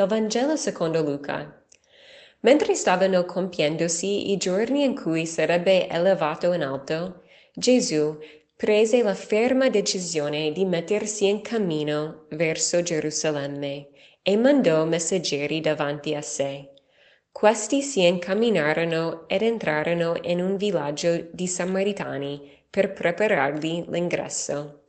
Dal Vangelo secondo Luca. Mentre stavano compiendosi i giorni in cui sarebbe elevato in alto, Gesù prese la ferma decisione di mettersi in cammino verso Gerusalemme e mandò messaggeri davanti a sé. Questi si incamminarono ed entrarono in un villaggio di Samaritani per preparargli l'ingresso.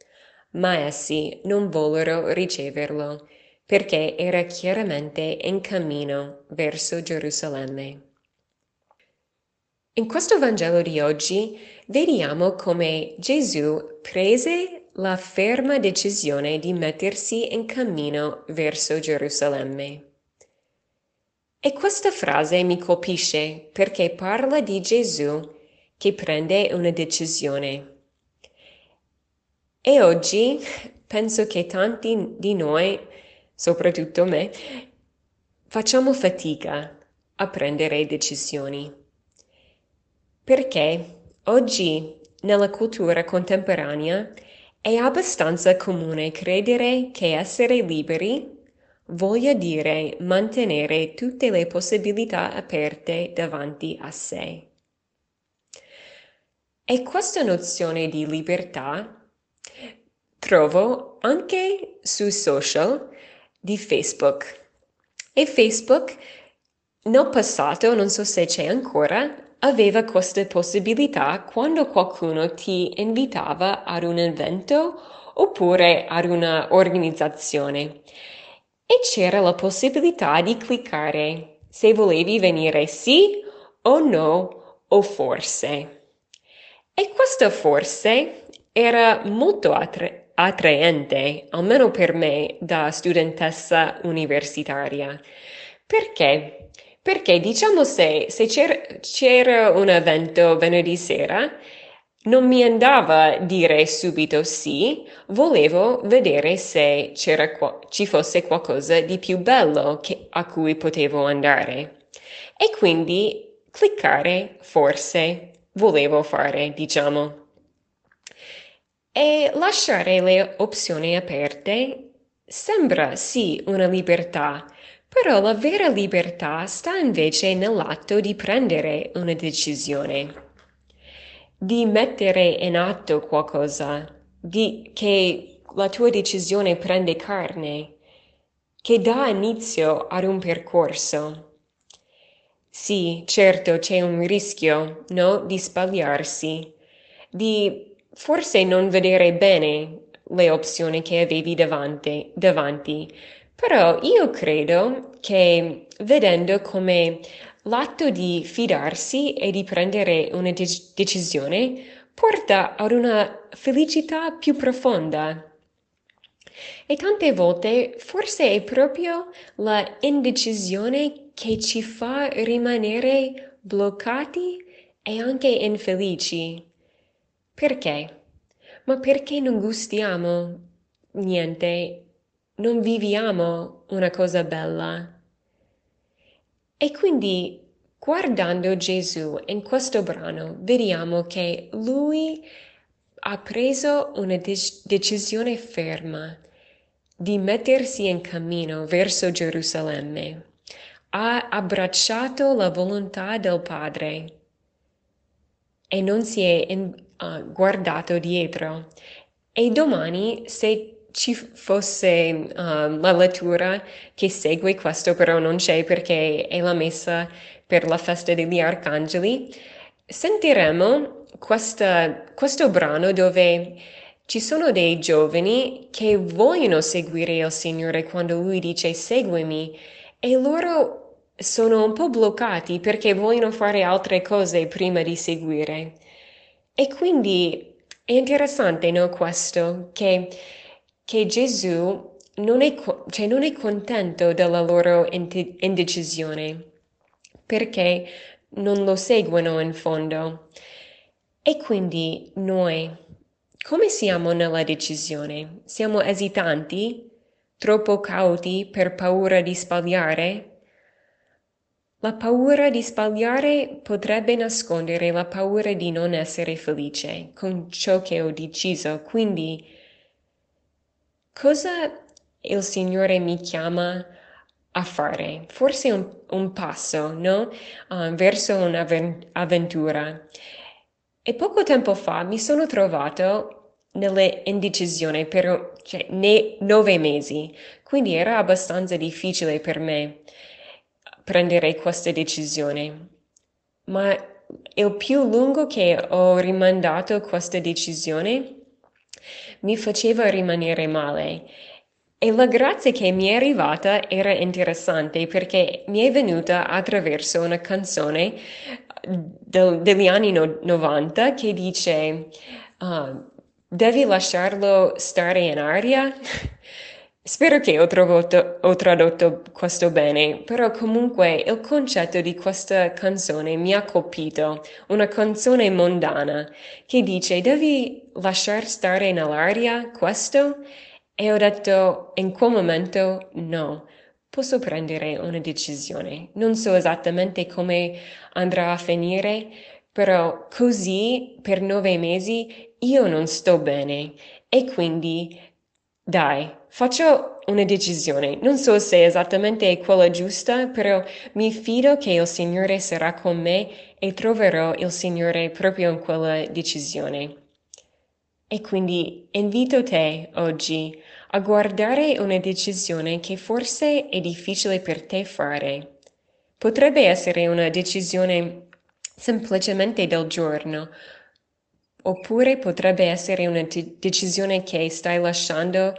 Ma essi non vollero riceverlo, perché era chiaramente in cammino verso Gerusalemme. In questo Vangelo di oggi vediamo come Gesù prese la ferma decisione di mettersi in cammino verso Gerusalemme. E questa frase mi colpisce perché parla di Gesù che prende una decisione. E oggi penso che tanti di noi, soprattutto me, facciamo fatica a prendere decisioni. Perché oggi nella cultura contemporanea è abbastanza comune credere che essere liberi voglia dire mantenere tutte le possibilità aperte davanti a sé. E questa nozione di libertà trovo anche sui social di Facebook. E Facebook nel passato, non so se c'è ancora, aveva questa possibilità quando qualcuno ti invitava ad un evento oppure ad una organizzazione e c'era la possibilità di cliccare se volevi venire sì o no o forse. E questo forse era molto attra- attraente, almeno per me da studentessa universitaria. Perché? Perché diciamo se, se c'era, c'era un evento venerdì sera non mi andava a dire subito sì, volevo vedere se qua- ci fosse qualcosa di più bello che- a cui potevo andare. E quindi cliccare forse volevo fare, diciamo. E lasciare le opzioni aperte sembra sì una libertà, però la vera libertà sta invece nell'atto di prendere una decisione di mettere in atto qualcosa, di, che la tua decisione prende carne, che dà inizio ad un percorso. Sì, certo c'è un rischio, no? Di sbagliarsi, di forse non vedere bene le opzioni che avevi davanti, davanti. Però io credo che vedendo come L'atto di fidarsi e di prendere una de- decisione porta ad una felicità più profonda. E tante volte forse è proprio la indecisione che ci fa rimanere bloccati e anche infelici. Perché? Ma perché non gustiamo niente? Non viviamo una cosa bella? E quindi guardando Gesù in questo brano vediamo che lui ha preso una de- decisione ferma di mettersi in cammino verso Gerusalemme. Ha abbracciato la volontà del Padre e non si è in, uh, guardato dietro. E domani, se ci fosse uh, la lettura che segue questo, però non c'è perché è la messa per la festa degli arcangeli, sentiremo questa, questo brano dove ci sono dei giovani che vogliono seguire il Signore quando Lui dice seguimi e loro sono un po' bloccati perché vogliono fare altre cose prima di seguire. E quindi è interessante, no, questo, che che Gesù non è, cioè non è contento della loro indecisione perché non lo seguono in fondo. E quindi noi, come siamo nella decisione? Siamo esitanti? Troppo cauti per paura di sbagliare? La paura di sbagliare potrebbe nascondere la paura di non essere felice con ciò che ho deciso, quindi Cosa il Signore mi chiama a fare, forse un, un passo, no? Uh, verso un'avventura. E poco tempo fa mi sono trovato nelle indecisioni per cioè, nove mesi, quindi era abbastanza difficile per me prendere questa decisione. Ma il più lungo che ho rimandato questa decisione mi faceva rimanere male. E la grazia che mi è arrivata era interessante perché mi è venuta attraverso una canzone del, degli anni no, 90 che dice uh, devi lasciarlo stare in aria. Spero che ho, trovato, ho tradotto questo bene, però comunque il concetto di questa canzone mi ha colpito, una canzone mondana che dice devi lasciar stare nell'aria questo? E ho detto in quel momento no, posso prendere una decisione. Non so esattamente come andrà a finire, però così per nove mesi io non sto bene e quindi dai, faccio una decisione. Non so se è esattamente quella giusta, però mi fido che il Signore sarà con me e troverò il Signore proprio in quella decisione. E quindi invito te oggi a guardare una decisione che forse è difficile per te fare. Potrebbe essere una decisione semplicemente del giorno Oppure potrebbe essere una de- decisione che stai lasciando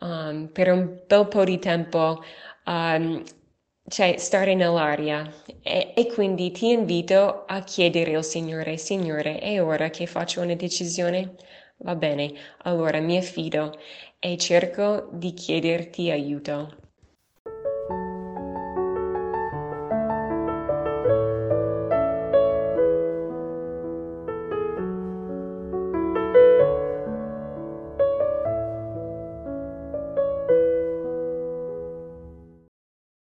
um, per un bel po' di tempo, um, cioè stare nell'aria. E, e, quindi ti invito a chiedere al Signore, Signore, è ora che faccio una decisione? Va bene, allora mi affido e cerco di chiederti aiuto.